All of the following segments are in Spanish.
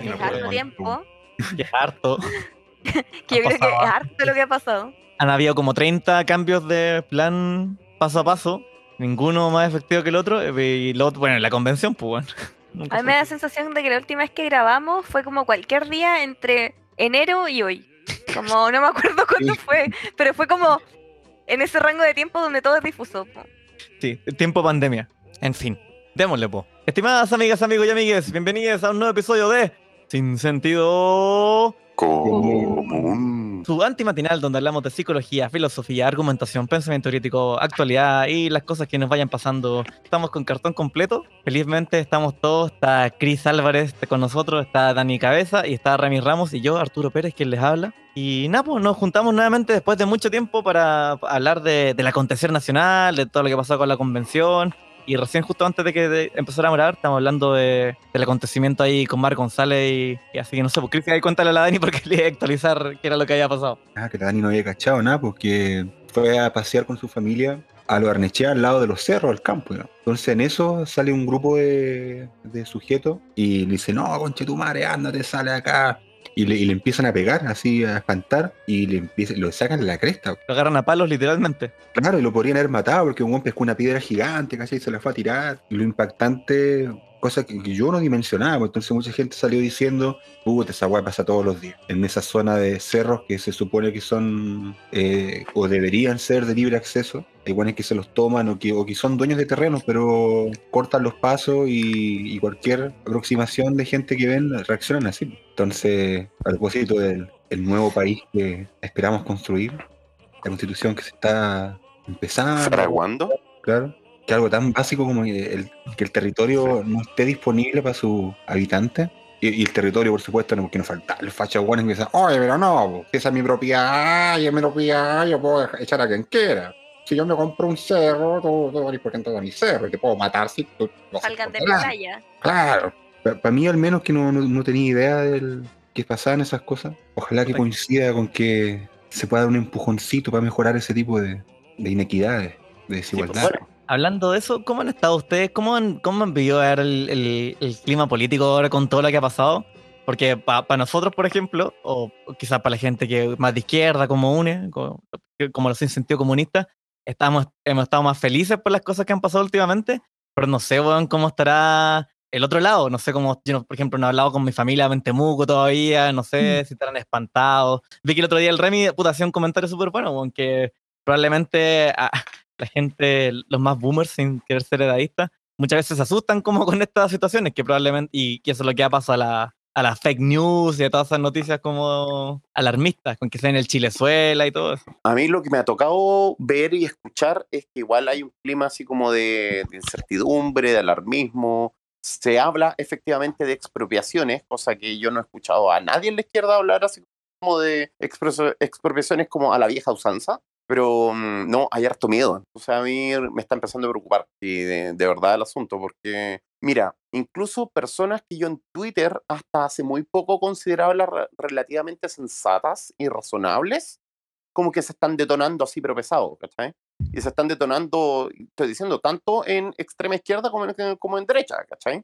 Que es harto tiempo. Que es harto. Que yo creo que pasado es harto lo que ha pasado. Han habido como 30 cambios de plan paso a paso. Ninguno más efectivo que el otro. Y lo otro, bueno, en la convención, pues bueno. Nunca A mí me da la sensación de que la última vez que grabamos fue como cualquier día entre enero y hoy. Como no me acuerdo cuándo Sí. fue, pero fue como en ese rango de tiempo donde todo es difuso. po. Sí, tiempo pandemia. En fin, démosle, po. Estimadas amigas, amigos y amigues, bienvenidos a un nuevo episodio de Sin Sentido. Común. Su antimatinal donde hablamos de psicología, filosofía, argumentación, pensamiento crítico, actualidad y las cosas que nos vayan pasando. Estamos con cartón completo. Felizmente estamos todos. Está Cris Álvarez con nosotros, está Dani Cabeza y está Rami Ramos y yo, Arturo Pérez, quien les habla. Y nada, pues nos juntamos nuevamente después de mucho tiempo para hablar de, del acontecer nacional, de todo lo que pasó con la convención. Y recién justo antes de que de empezáramos a grabar, estamos hablando de, del acontecimiento ahí con Mar González y, así que no sé, pues Cris, ahí cuéntale a la Dani porque le iba a actualizar qué era lo que había pasado. Ah, que la Dani no había cachado nada, porque fue a pasear con su familia a lo Arnechea al lado de los cerros, al campo. ¿no? Entonces en eso sale un grupo de, de sujetos y le dice, no, conche tu madre, ándate, sale acá. Y le, y le empiezan a pegar, así a espantar, y le empiezan, lo sacan de la cresta. Lo agarran a palos literalmente. Claro, y lo podrían haber matado porque un hombre pescó una piedra gigante, ¿cachai? Y se la fue a tirar. Y lo impactante, cosa que, que yo no dimensionaba, entonces mucha gente salió diciendo, puta, esa weá pasa todos los días. En esa zona de cerros que se supone que son, eh, o deberían ser de libre acceso, hay buenos que se los toman o que, o que son dueños de terrenos, pero cortan los pasos y, y cualquier aproximación de gente que ven reaccionan así. Entonces, a propósito del el nuevo país que esperamos construir, la constitución que se está empezando, ¿Fraguando? claro, que algo tan básico como que el, que el territorio no esté disponible para sus habitantes. Y, y el territorio, por supuesto, no, porque no falta el facha guanes que dicen, oye, pero no, esa es mi propiedad, y es mi propiedad, yo puedo echar a quien quiera. Si yo me compro un cerro, tú, tú venís por dentro de mi cerro, y te puedo matar si tú no Salgan de la nada". playa. Claro. Para mí, al menos, que no, no, no tenía idea del que pasaban esas cosas. Ojalá que coincida con que se pueda dar un empujoncito para mejorar ese tipo de, de inequidades, de desigualdad. bueno. Hablando de eso, ¿cómo han estado ustedes? ¿Cómo han, cómo han vivido el, el- el clima político ahora con todo lo que ha pasado? Porque para nosotros, por ejemplo, o quizás para la gente que más de izquierda, como UNE, como, como los sin sentido comunista, estamos, hemos estado más felices por las cosas que han pasado últimamente, pero no sé, weón, cómo estará el otro lado. No sé cómo, yo, por ejemplo, no he hablado con mi familia en Temuco todavía, no sé si estarán espantados. Vi que el otro día el Remy, puta, hacía un comentario súper bueno, weón, que probablemente a- la gente, los más boomers, sin querer ser edadistas, muchas veces se asustan como con estas situaciones, que probablemente, y que eso es lo que ha pasado a la, a las fake news y a todas esas noticias como alarmistas, con que sea en el Chilezuela y todo eso. A mí lo que me ha tocado ver y escuchar es que igual hay un clima así como de, de incertidumbre, de alarmismo. Se habla efectivamente de expropiaciones, cosa que yo no he escuchado a nadie en la izquierda hablar así como de expropiaciones como a la vieja usanza. Pero mm, no, hay harto miedo. O sea, a mí me está empezando a preocupar y de, de verdad el asunto, porque mira, incluso personas que yo en Twitter hasta hace muy poco consideraba relativamente sensatas y razonables, como que se están detonando así pero pesado, ¿cachai? Y se están detonando, estoy diciendo, tanto en extrema izquierda como en, como en derecha, ¿cachai?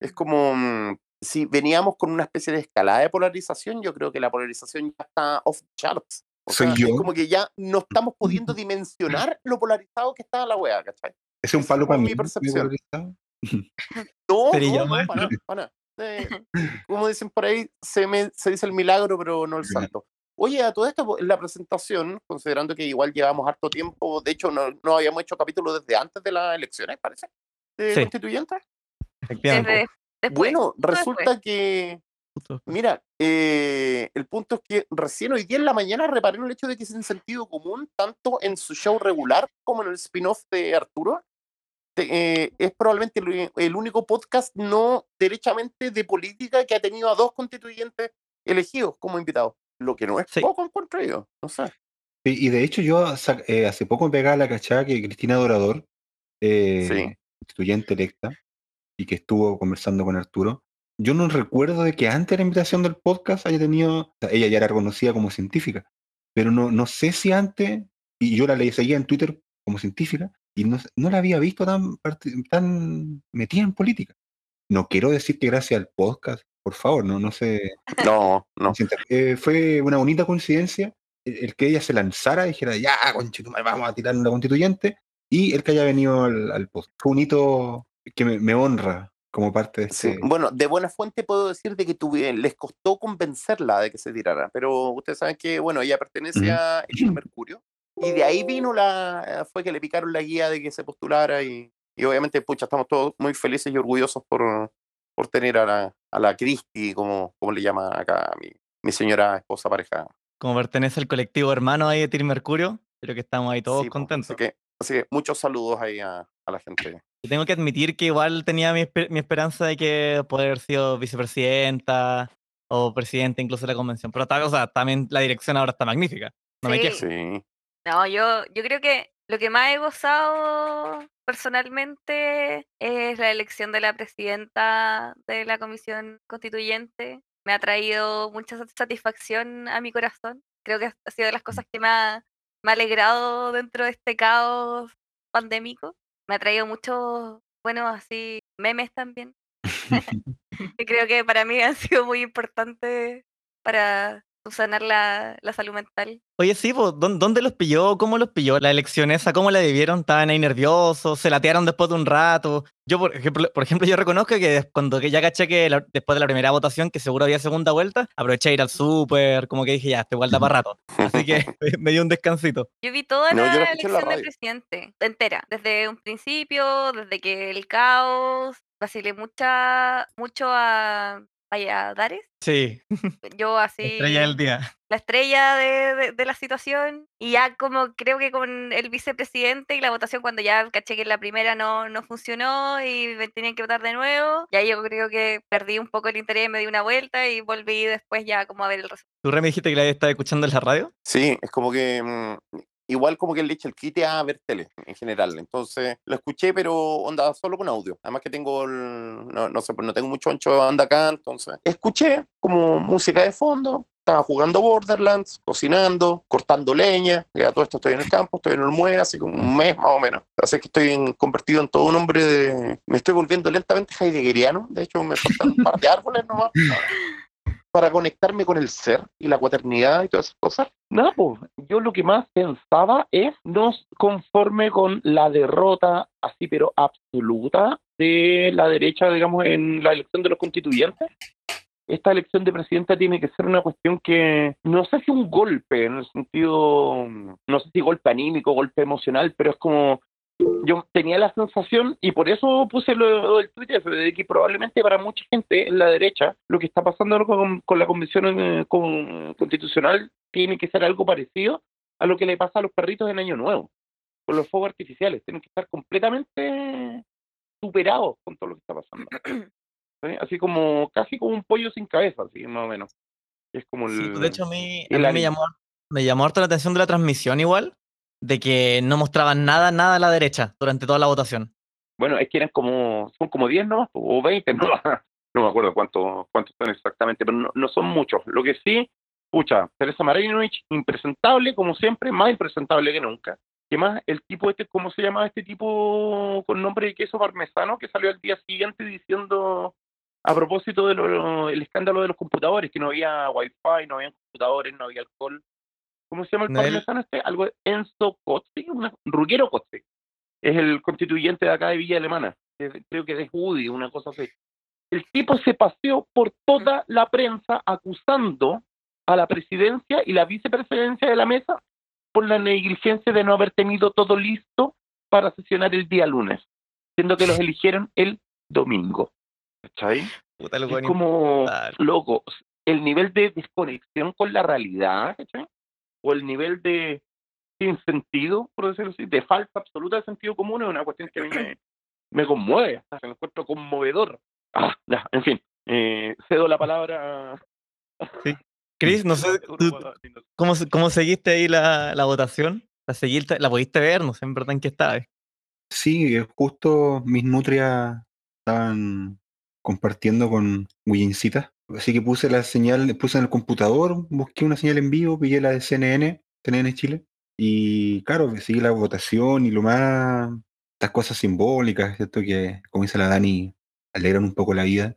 Es como mm, si veníamos con una especie de escalada de polarización, yo creo que la polarización ya está off charts. O Soy sea, yo. es como que ya no estamos pudiendo dimensionar lo polarizado que está la wea, ¿cachai? Ese es un palo es para mí. mi percepción. ¿no? No, Pero ya, no, no, para para. Eh, como dicen por ahí, se, me, se dice el milagro, pero no el santo. Oye, a todo esto, en la presentación, considerando que igual llevamos harto tiempo, de hecho, no, no habíamos hecho capítulo desde antes de las elecciones, parece, de Sí. constituyentes. Efectivamente. Desde después. Bueno, mira, eh, el punto es que recién hoy día en la mañana reparé en el hecho de que es en sentido común, tanto en su show regular como en el spin-off de Arturo. te- eh, es probablemente el, el único podcast no derechamente de política que ha tenido a dos constituyentes elegidos como invitados. Lo que no es Sí. poco encuentro yo. No sé. Y, y de hecho, yo eh, hace poco me pegaba la cachada que Cristina Dorador, eh, Sí. constituyente electa, y que estuvo conversando con Arturo, yo no recuerdo de que antes de la invitación del podcast haya tenido, ella ya era reconocida como científica, pero no, no sé si antes, y yo la leí, seguía en Twitter como científica, y no, no la había visto tan, tan metida en política. No quiero decir que gracias al podcast por favor, no, no se... No, no. eh, fue una bonita coincidencia el, el que ella se lanzara y dijera, ya, conchetumare, vamos a tirar una constituyente, y el que haya venido al, al post. Fue un hito que me, me honra como parte de Sí, este... Bueno, de buena fuente puedo decir de que tuve- les costó convencerla de que se tirara, pero ustedes saben que, bueno, ella pertenece Ujú. a el Mercurio, y de ahí vino la, fue que le picaron la guía de que se postulara, y, y obviamente, pucha, estamos todos muy felices y orgullosos por, por tener a la, a la Cristi, como, como le llama acá mi, mi señora esposa pareja. Como pertenece al colectivo hermano ahí de Team Mercurio, creo que estamos ahí todos Sí, contentos. Así que, así que muchos saludos ahí a, a la gente. Tengo que admitir que igual tenía mi, mi esperanza de que poder haber sido vicepresidenta o presidenta incluso de la convención. Pero o sea, también la dirección ahora está magnífica. No me Sí. quejo. Sí. No, yo, yo creo que lo que más he gozado personalmente es la elección de la presidenta de la comisión constituyente. Me ha traído mucha sat- satisfacción a mi corazón. Creo que ha sido de las cosas que me ha, me ha alegrado dentro de este caos pandémico. Me ha traído muchos, bueno, así, memes también. que creo que para mí han sido muy importantes para subsanar la, la salud mental. Oye, sí, pues, ¿dó- ¿dónde los pilló? ¿Cómo los pilló la elección esa? ¿Cómo la vivieron? ¿Estaban ahí nerviosos? ¿Se latearon después de un rato? Yo, por ejemplo, por ejemplo yo reconozco que cuando que ya caché que la- después de la primera votación, que seguro había segunda vuelta, aproveché a ir al súper, como que dije, ya, esto igual da para rato. Así que me dio un descansito. Yo vi toda No, la elección del presidente, entera, desde un principio, desde que el caos, vacilé mucha, mucho a Valladares, Sí, yo así, estrella del día. la estrella de, de- de la situación, y ya como creo que con el vicepresidente y la votación cuando ya caché que la primera no, no funcionó y me tenían que votar de nuevo, ya yo creo que perdí un poco el interés, me di una vuelta y volví después ya como a ver el resultado. ¿Tú, Remy, dijiste que la estaba escuchando en la radio? Sí, es como que mm, igual como que le echa el quite a ver tele en general. Entonces lo escuché, pero onda solo con audio. Además que tengo el- no, no sé, pues no tengo mucho ancho de banda acá, entonces escuché como música de fondo. Estaba jugando Borderlands, cocinando, cortando leña. Ya todo esto estoy en el campo, estoy en Olmué, así como un mes más o menos. Así que estoy en- convertido en todo un hombre de. Me estoy volviendo lentamente heideggeriano. De hecho, me faltan un par de árboles nomás para conectarme con el ser y la cuaternidad y todas esas cosas. Nada, pues, yo lo que más pensaba es no conforme con la derrota así, pero absoluta de la derecha, digamos, en la elección de los constituyentes. Esta elección de presidenta tiene que ser una cuestión que no sé si un golpe, en el sentido, no sé si golpe anímico, golpe emocional, pero es como yo tenía la sensación, y por eso puse lo del Twitter, de que probablemente para mucha gente en la derecha, lo que está pasando con, con la convención eh, con- constitucional tiene que ser algo parecido a lo que le pasa a los perritos en Año Nuevo, con los fuegos artificiales. Tienen que estar completamente superados con todo lo que está pasando. ¿sí? Así como, casi como un pollo sin cabeza, así más o menos. Es como el... Sí, pues, de hecho, a mí, a el mí me, llamó, me llamó harto la atención de la transmisión igual, de que no mostraban nada, nada a la derecha durante toda la votación. Bueno, es que eran como, son como 10 ¿no? O 20, no, no me acuerdo cuántos cuántos son exactamente, pero no, no son muchos. Lo que sí, pucha, Teresa Marinovich, impresentable como siempre, más impresentable que nunca. ¿Qué más? El tipo este, ¿cómo se llama este tipo con nombre de queso parmesano que salió al día siguiente diciendo a propósito del escándalo de los computadores, que no había wifi, no había computadores, no había alcohol. ¿Cómo se llama el parmesano este? Algo de Enzo una, Ruggero Cozzi es el constituyente de acá de Villa Alemana, creo que es Woody, una cosa así. El tipo se paseó por toda la prensa acusando a la presidencia y la vicepresidencia de la mesa por la negligencia de no haber tenido todo listo para sesionar el día lunes, siendo que los eligieron el domingo. ¿Cachai? Puta, Es como, loco, el nivel de desconexión con la realidad, ¿cachai? O el nivel de sin sentido, por decirlo así, de falta absoluta de sentido común, es una cuestión que a mí me, me conmueve, hasta me encuentro conmovedor. Ah, ya, en fin, eh, cedo la palabra. Chris, no sé, tú- ¿cómo, se- cómo seguiste ahí la, la votación? ¿La, seguiste, ¿La pudiste ver? No sé en verdad en qué estabas. Sí, eh, justo mis nutrias estaban compartiendo con Wincitas. Así que puse la señal, puse en el computador, busqué una señal en vivo, pillé la de CNN, CNN Chile. Y claro, seguí la votación y lo más, estas cosas simbólicas, ¿cierto? Que, como dice la Dani, alegran un poco la vida.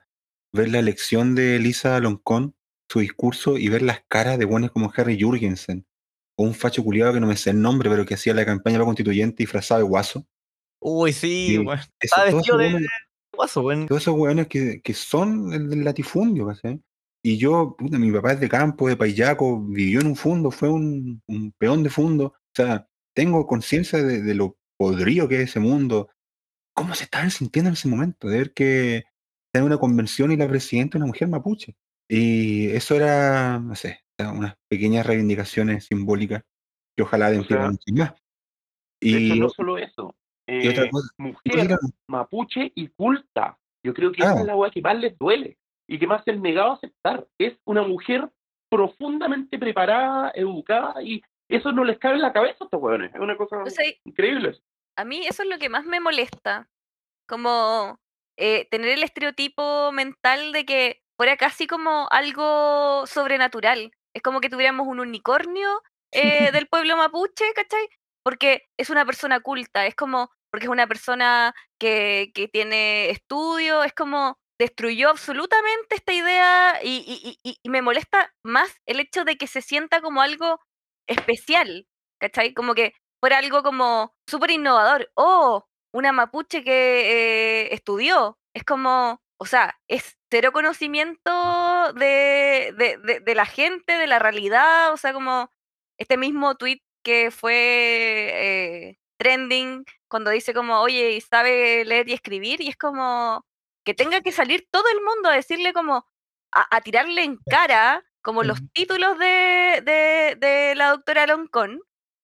ver la elección de Elisa Loncón, su discurso y ver las caras de buenos como Harry Jurgensen o un facho culiado que no me sé el nombre, pero que hacía la campaña para constituyente disfrazado de guaso. Uy, sí, eso- Estaba vestido de weón. todos esos weones que, que son el del latifundio, ¿cachai? Y yo, puta, mi papá es de campo, de Payaco, vivió en un fundo, fue un, un peón de fundo. O sea, tengo conciencia de, de lo podrido que es ese mundo. ¿Cómo se estaban sintiendo en ese momento? De ver que en una convención y la presidenta es una mujer mapuche. Y eso era, no sé, unas pequeñas reivindicaciones simbólicas que ojalá den más. De hecho, Y, no solo eso. Otra eh, cosa, mujer mapuche y culta. Yo creo que esa Ah. es la weá que más les duele y que más se han negado a aceptar. Es una mujer profundamente preparada, educada y eso no les cabe en la cabeza a estos weones. Es una cosa O sea, increíble. a mí eso es lo que más me molesta. Como eh, tener el estereotipo mental de que fuera casi como algo sobrenatural. Es como que tuviéramos un unicornio eh, del pueblo mapuche, ¿cachai? Porque es una persona culta, es como, porque es una persona que, tiene estudio, es como destruyó absolutamente esta idea y, me molesta más el hecho de que se sienta como algo especial, ¿cachai? Como que fuera algo como súper innovador. Oh, una mapuche que eh, estudió. Es como, o sea, es cero conocimiento de, de, de- de la gente, de la realidad. O sea, como este mismo tweet que fue eh, trending cuando dice como, oye, ¿y sabe leer y escribir? Y es como que tenga que salir todo el mundo a decirle como, a, a tirarle en cara como los títulos de, de, de la doctora Loncón,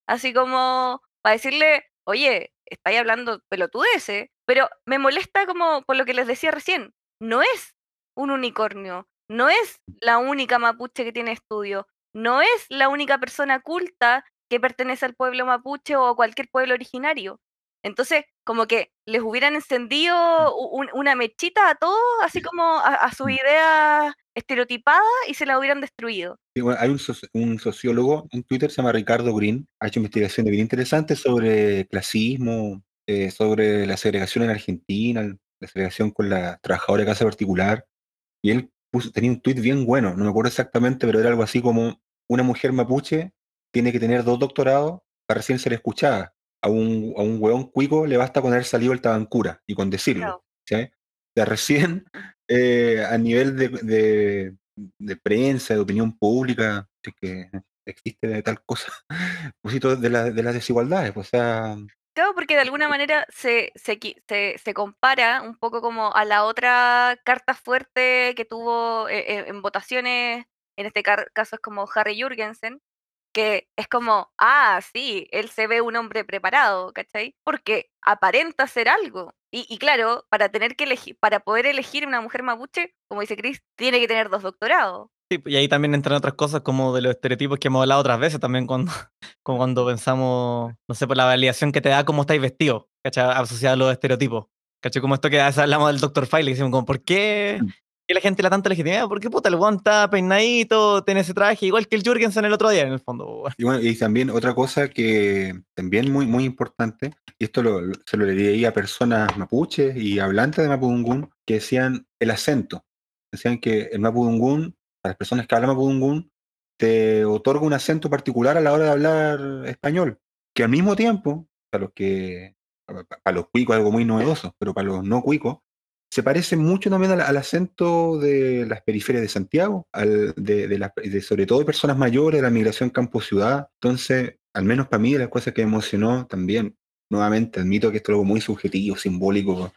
así como para decirle, oye, estáis hablando pelotudeces, pero me molesta como por lo que les decía recién, no es un unicornio, no es la única mapuche que tiene estudio, no es la única persona culta que pertenece al pueblo mapuche o a cualquier pueblo originario. Entonces, como que les hubieran encendido u- un- una mechita a todos, así como a, a sus Mm. ideas estereotipadas y se la hubieran destruido. Sí, bueno, hay un, soci- un sociólogo en Twitter, se llama Ricardo Green, ha hecho investigaciones bien interesantes sobre clasismo, eh, sobre la segregación en Argentina, la segregación con la trabajadora de casa particular, y él puso, tenía un tweet bien bueno, no me acuerdo exactamente, pero era algo así como, una mujer mapuche tiene que tener dos doctorados para recién ser escuchada. A un, a un hueón cuico le basta con haber salido el tabancura y con decirlo. Claro. ¿sí? O sea, recién eh, a nivel de, de- de prensa, de opinión pública, es que existe de tal cosa, poquito de, la- de las desigualdades. pues, O sea, Claro, porque de alguna manera se, se, se, se compara un poco como a la otra carta fuerte que tuvo eh, eh, en votaciones, en este caso es como Harry Jurgensen, que es como, ah, sí, él se ve un hombre preparado, ¿cachai? Porque aparenta ser algo. Y, y claro, para tener que elegir, para poder elegir una mujer mapuche, como dice Chris, tiene que tener dos doctorados. Sí, y ahí también entran otras cosas como de los estereotipos que hemos hablado otras veces también cuando, como cuando pensamos, no sé, por la validación que te da cómo estáis vestidos, ¿cachai? Asociado a los estereotipos. ¿Cachai? Como esto que hablamos del Dr. File y decimos como, ¿por qué, Mm. Qué la gente le da tanta legitimidad? Porque puta, el weón está peinadito, tiene ese traje, igual que el Jurgensen el otro día en el fondo. y, bueno, y también otra cosa que también muy, muy importante, y esto lo- se lo leí a personas mapuches y hablantes de Mapudungún, que decían el acento. Decían que el Mapudungún, para las personas que hablan Mapudungún, te otorga un acento particular a la hora de hablar español, que al mismo tiempo, para los que, para los cuicos es algo muy novedoso, pero para los no cuicos, se parece mucho también al, al acento de las periferias de Santiago, al, de, sobre todo de personas mayores, de la migración campo-ciudad. Entonces, al menos para mí, las cosas que emocionó también, nuevamente, admito que esto es algo muy subjetivo, simbólico,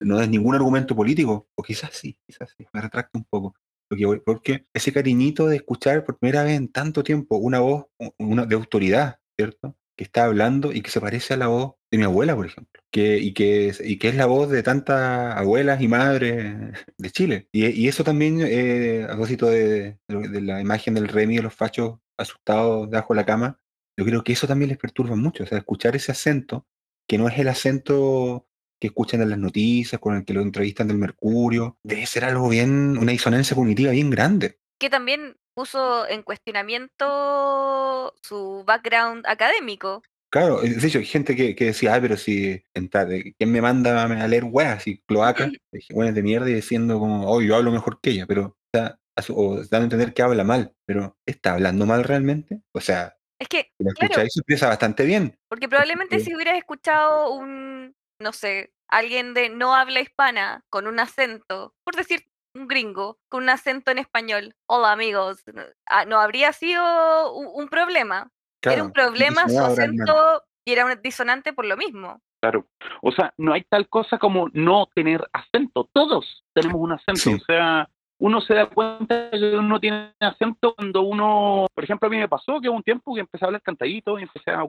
no es ningún argumento político, o quizás sí, quizás sí, me retracto un poco. Lo que voy- Porque ese cariñito de escuchar por primera vez en tanto tiempo una voz de autoridad, ¿cierto? Que está hablando y que se parece a la voz de mi abuela, por ejemplo. Que, y, que, y que es la voz de tantas abuelas y madres de Chile. Y, eso también, eh, a propósito de, de- de la imagen del Remy de los fachos asustados debajo de la cama, yo creo que eso también les perturba mucho. O sea, escuchar ese acento, que no es el acento que escuchan en las noticias, con el que lo entrevistan del Mercurio, debe ser algo bien, una disonancia cognitiva bien grande. que también puso en cuestionamiento su background académico, Claro, de hecho, hay gente que, que decía, ay, pero si, ¿quién me manda a leer weas y cloaca? Weas de mierda y diciendo como, oh, yo hablo mejor que ella, pero, o sea, dando a entender que habla mal, pero ¿está hablando mal realmente? O sea, Es que, si la Claro. se expresa bastante bien. porque probablemente si hubieras escuchado un, no sé, alguien de no habla hispana con un acento, por decir un gringo, con un acento en español, hola amigos, no, ah, no habría sido un, un problema. Era un problema su acento y era un disonante por lo mismo. Claro. O sea, no hay tal cosa como no tener acento. Todos tenemos un acento. Sí. O sea, uno se da cuenta que uno tiene acento cuando uno, por ejemplo, a mí me pasó que hubo un tiempo que empecé a hablar cantadito y empecé a...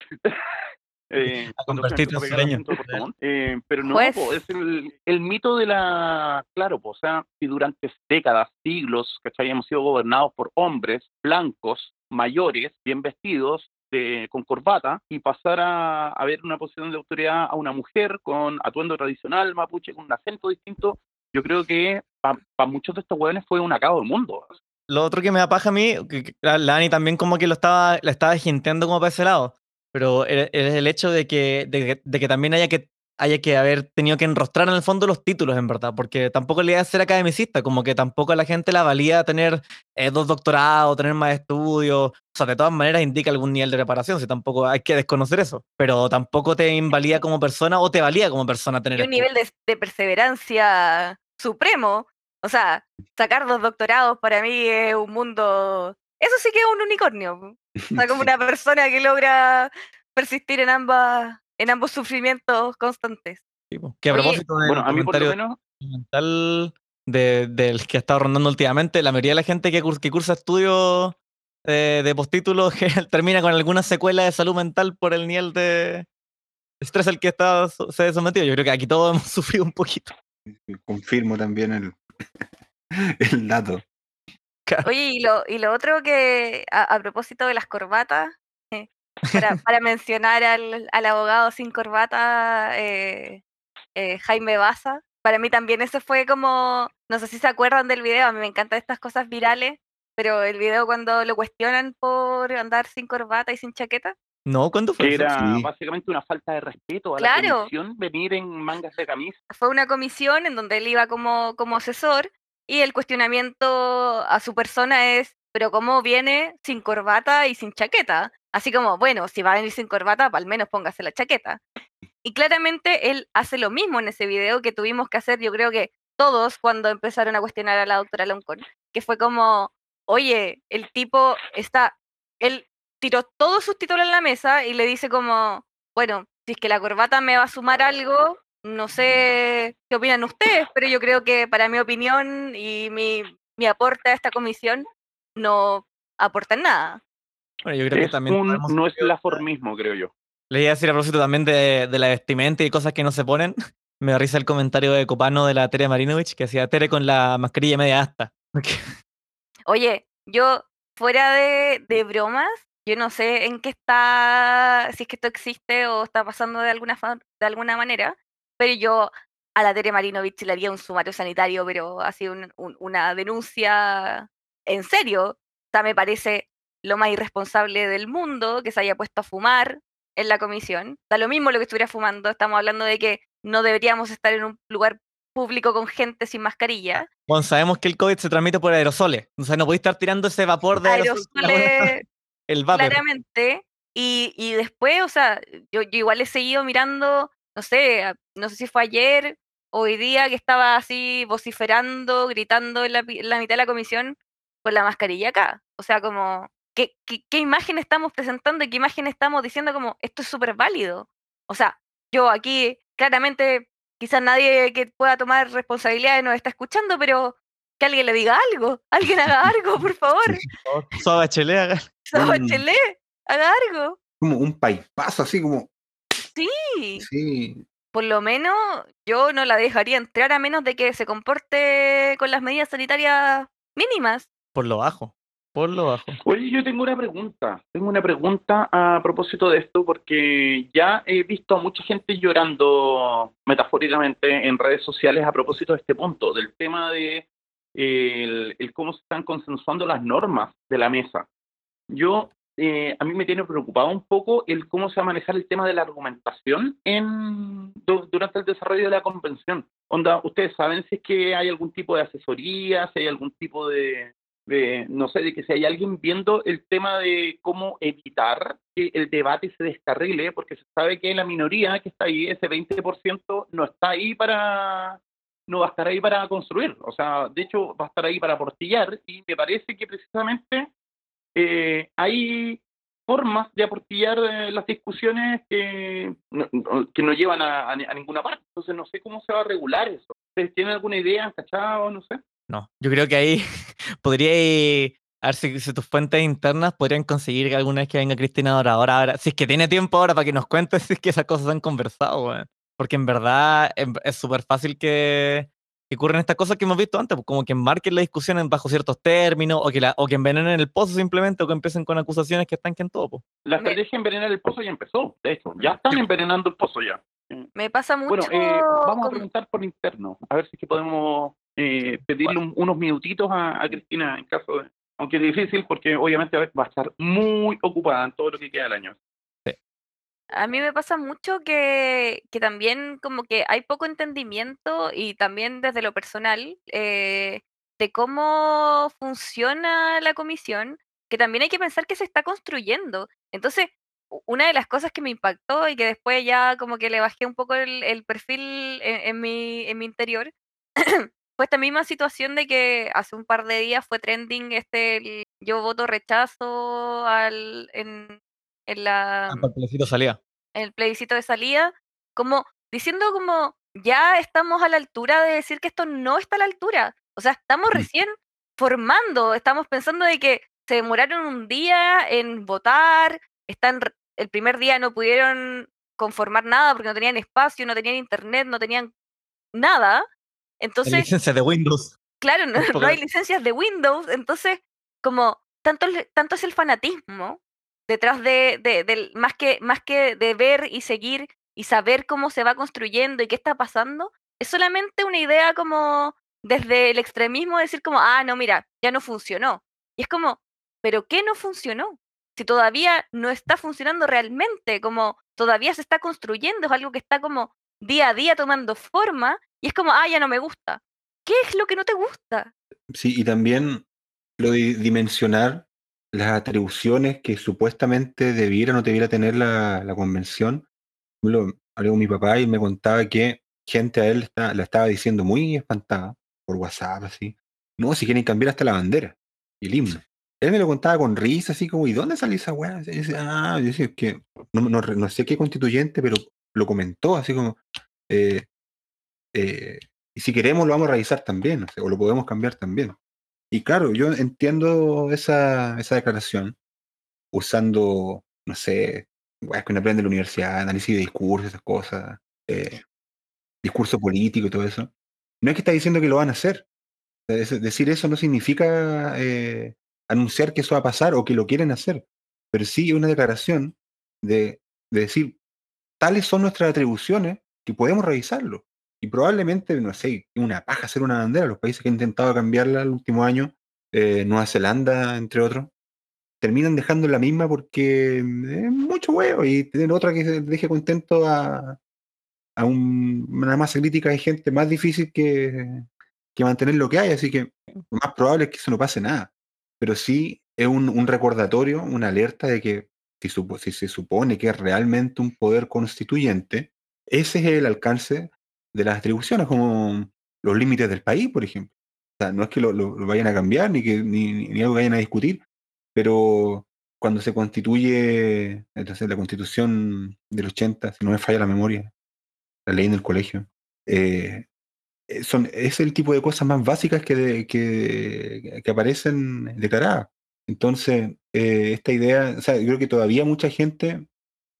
eh, A Montt. Eh, pero no, Juez. po, es el, el mito de la... Claro, po, o sea, si durante décadas, siglos, ¿cachai? Hemos sido gobernados por hombres blancos, mayores, bien vestidos, de- con corbata, y pasar a, ver una posición de autoridad a una mujer con atuendo tradicional mapuche, con un acento distinto, yo creo que para muchos de estos hueones fue un acabo del mundo. Lo otro que me da paja a mí, que, la Ani también como que lo estaba, la estaba jinteando como para ese lado, pero e- es el hecho de que, de, de que también haya que, haya que haber tenido que enrostrar en el fondo los títulos, en verdad, porque tampoco le idea es ser academicista, como que tampoco a la gente la valía tener eh, dos doctorados, tener más estudios, o sea, de todas maneras indica algún nivel de preparación, si tampoco hay que desconocer eso, pero tampoco te invalida como persona o te valía como persona tener Y un estudios. nivel de, de perseverancia supremo. O sea, sacar dos doctorados para mí es un mundo... Eso sí que es un unicornio. O sea, como una persona que logra persistir en ambas en ambos sufrimientos constantes. Sí. Que a Oye, propósito del Bueno, a mí por lo comentario menos, mental de, del que ha estado rondando últimamente, la mayoría de la gente que, cur- que cursa estudios eh, de postítulos que termina con alguna secuela de salud mental por el nivel de estrés al que está se ha sometido. Yo creo que aquí todos hemos sufrido un poquito. Confirmo también el, el dato. Oye, y lo, y lo otro que, a, a propósito de las corbatas, para, para mencionar al, al abogado sin corbata, eh, eh, Jaime Baza, para mí también ese fue como, no sé si se acuerdan del video, a mí me encantan estas cosas virales, pero el video cuando lo cuestionan por andar sin corbata y sin chaqueta, No, ¿cuándo fue eso? era Sí. básicamente una falta de respeto a Claro. la comisión venir en mangas de camisa. fue una comisión en donde él iba como, como asesor y el cuestionamiento a su persona es, pero ¿cómo viene sin corbata y sin chaqueta? Así como, bueno, si va a venir sin corbata, al menos póngase la chaqueta. Y claramente él hace lo mismo en ese video que tuvimos que hacer, yo creo que todos cuando empezaron a cuestionar a la doctora Loncón, que fue como, oye, el tipo está, él tiró todos sus títulos en la mesa y le dice como, bueno, si es que la corbata me va a sumar algo, no sé qué opinan ustedes, pero yo creo que para mi opinión y mi, mi aporte a esta comisión no aportan nada. Bueno, yo creo que Es también un, podemos- no es el aformismo, creo yo. Le iba a decir a propósito también de, de la vestimenta y cosas que no se ponen. Me da risa el comentario de Copano de la Tere Marinovich que hacía Tere con la mascarilla media asta. Oye, yo fuera de, de bromas, yo no sé en qué está, si es que esto existe o está pasando de alguna, fa- de alguna manera, pero yo a la Tere Marinovich le haría un sumario sanitario, pero así un- un- una denuncia en serio. O sea, me parece lo más irresponsable del mundo que se haya puesto a fumar en la comisión. Da lo mismo lo que estuviera fumando, estamos hablando de que no deberíamos estar en un lugar público con gente sin mascarilla. Bueno, sabemos que el COVID se transmite por aerosoles. O sea, no podéis estar tirando ese vapor de Aerosoles el vapor. claramente. Y, y después, o sea, yo, yo igual he seguido mirando, no sé, no sé si fue ayer hoy día que estaba así vociferando, gritando en la, en la mitad de la comisión con la mascarilla acá. O sea, como, ¿qué, qué, qué imagen estamos presentando y qué imagen estamos diciendo como esto es súper válido? O sea, yo aquí claramente quizás nadie que pueda tomar responsabilidades nos está escuchando, pero que alguien le diga algo, alguien haga algo, por favor. Suave Bachelet, haga- haga algo. Como un paipazo, así como. Sí, Sí. por lo menos yo no la dejaría entrar a menos de que se comporte con las medidas sanitarias mínimas. Por lo bajo. Por lo bajo. Oye, yo tengo una pregunta. Tengo una pregunta a propósito de esto, porque ya he visto a mucha gente llorando metafóricamente en redes sociales a propósito de este punto, del tema de el, el cómo se están consensuando las normas de la mesa. Yo eh, a mí me tiene preocupado un poco el cómo se va a manejar el tema de la argumentación en, du- durante el desarrollo de la convención. Onda, ustedes saben si es que hay algún tipo de asesoría, si hay algún tipo de, de, no sé, de que si hay alguien viendo el tema de cómo evitar que el debate se descarrile, porque se sabe que la minoría que está ahí, ese 20%, no está ahí para, no va a estar ahí para construir, o sea, de hecho va a estar ahí para portillar y me parece que precisamente eh, hay formas de aportillar eh, las discusiones que no, que no llevan a, a ninguna parte, entonces no sé cómo se va a regular eso. ¿Ustedes tienen alguna idea, cachado? No sé. No, yo creo que ahí podría a ver si, si tus fuentes internas podrían conseguir que alguna vez que venga Cristina ahora, ahora, ahora, si es que tiene tiempo ahora para que nos cuente si es que esas cosas se han conversado, weón. Porque en verdad es súper fácil que, que ocurran estas cosas que hemos visto antes, pues, como que marquen la discusión en- bajo ciertos términos, o que, la, o que envenenen el pozo simplemente, o que empiecen con acusaciones que estanquen todo. pues. La estrategia de envenenar el pozo ya empezó, de hecho, ya están envenenando el pozo ya. Me pasa mucho. Bueno, eh, vamos a preguntar por interno, a ver si es que podemos eh, pedirle un- unos minutitos a, a Cristina en caso de... Aunque es difícil porque obviamente va a estar muy ocupada en todo lo que queda del año. A mí me pasa mucho que, que también como que hay poco entendimiento y también desde lo personal eh, de cómo funciona la comisión, que también hay que pensar que se está construyendo. Entonces, una de las cosas que me impactó y que después ya como que le bajé un poco el, el perfil en, en mi, en mi interior, fue esta misma situación de que hace un par de días fue trending este el yo voto rechazo al, en, en la Ah, el plebiscito salía. el plebiscito de salida, como diciendo como ya estamos a la altura de decir que esto no está a la altura. O sea, estamos Mm. recién formando, estamos pensando de que se demoraron un día en votar, están el primer día no pudieron conformar nada porque no tenían espacio, no tenían internet, no tenían nada. Entonces, licencia de Windows. Claro, no, hay licencias de Windows, entonces como tanto, es- tanto es el fanatismo detrás de, más que, más que de ver y seguir y saber cómo se va construyendo y qué está pasando, es solamente una idea como desde el extremismo decir como, ah, no, mira, ya no funcionó. Y es como, ¿pero qué no funcionó? Si todavía no está funcionando realmente, como todavía se está construyendo, es algo que está como día a día tomando forma, y es como, ah, ya no me gusta. ¿Qué es lo que no te gusta? Sí, y también lo de dimensionar las atribuciones que supuestamente debiera o no debiera tener la, la convención. Hablé con mi papá y me contaba que gente a él está, la estaba diciendo muy espantada por WhatsApp, así. No, si quieren cambiar hasta la bandera y el himno. Él me lo contaba con risa, así como, ¿y dónde salió esa weá? Y dice, ah, yo decía, es que no, sé qué constituyente, pero lo comentó, así como, eh, eh, y si queremos lo vamos a revisar también, o, lo podemos cambiar también. Y claro, yo entiendo esa, esa declaración usando, no sé, weas que uno aprende en la universidad, análisis de discurso, esas cosas, eh, discurso político y todo eso. No es que está diciendo que lo van a hacer. Decir eso no significa anunciar que eso va a pasar o que lo quieren hacer, pero sí una declaración de, de decir, tales son nuestras atribuciones que podemos revisarlo. Y probablemente, no sé, una paja hacer una bandera. Los países que han intentado cambiarla el último año, eh, Nueva Zelanda, entre otros, terminan dejando la misma porque es mucho huevo y tener otra que se deje contento a, a un- una masa crítica de gente más difícil que, que mantener lo que hay. Así que lo más probable es que eso no pase nada. Pero sí es un, un recordatorio, una alerta de que si, supo- si se supone que es realmente un poder constituyente, ese es el alcance de las atribuciones, como los límites del país, por ejemplo. O sea, no es que lo, lo- vayan a cambiar ni que ni, ni- algo vayan a discutir, pero cuando se constituye, entonces la constitución del 80, si no me falla la memoria, la ley en el colegio, eh, son, es el tipo de cosas más básicas que, de- que, que aparecen declaradas. Entonces, eh, esta idea, o sea, yo creo que todavía mucha gente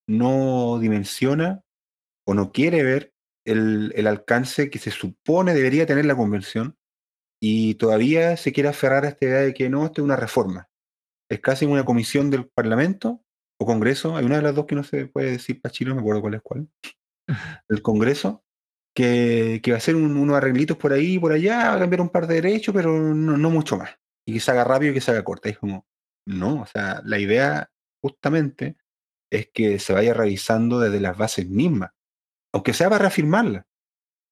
no dimensiona o no quiere ver el, el alcance que se supone debería tener la convención y todavía se quiere aferrar a esta idea de que no, esto es una reforma. Es casi una comisión del Parlamento o Congreso, hay una de las dos que no se puede decir para Chile, no me acuerdo cuál es cuál, el Congreso, que, va a hacer un- unos arreglitos por ahí y por allá, va a cambiar un par de derechos, pero no, no mucho más. Y que se haga rápido y que se haga corta. Es como, no, o sea, la idea justamente es que se vaya revisando desde las bases mismas, aunque sea para reafirmarlas,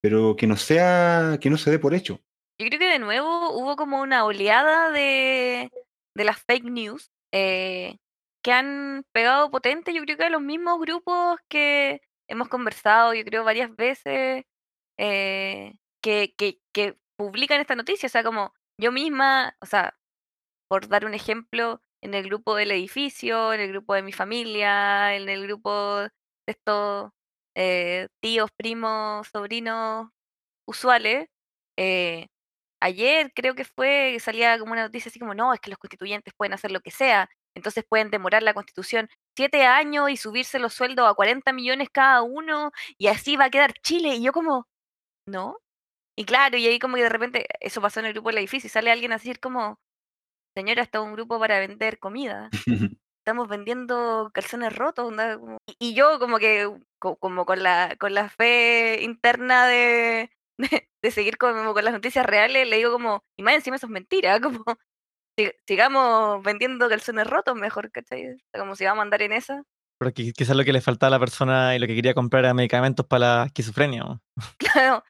pero que no sea, que no se dé por hecho. Yo creo que de nuevo hubo como una oleada de, de las fake news eh, que han pegado potente, yo creo que a los mismos grupos que hemos conversado, yo creo, varias veces, eh, que, que, publican esta noticia. O sea, como yo misma, o sea, por dar un ejemplo, en el grupo del edificio, en el grupo de mi familia, en el grupo de estos eh, tíos, primos, sobrinos usuales, eh, ayer creo que fue, salía como una noticia así como, no, es que los constituyentes pueden hacer lo que sea, entonces pueden demorar la constitución siete años y subirse los sueldos a 40 millones cada uno y así va a quedar Chile. Y yo como, no. Y claro, y ahí como que de repente, eso pasó en el grupo del edificio y sale alguien a decir como, señora, está un grupo para vender comida. Estamos vendiendo calzones rotos. como- Y, yo como que, co- como con la, con la fe interna de, de, de seguir como con las noticias reales, le digo como, y más encima eso es mentira, como, si- sigamos vendiendo calzones rotos mejor, ¿cachai? Como si vamos a andar en esa. Pero qui- quizás lo que le faltaba a la persona y lo que quería comprar era medicamentos para la esquizofrenia. ¿no? Claro,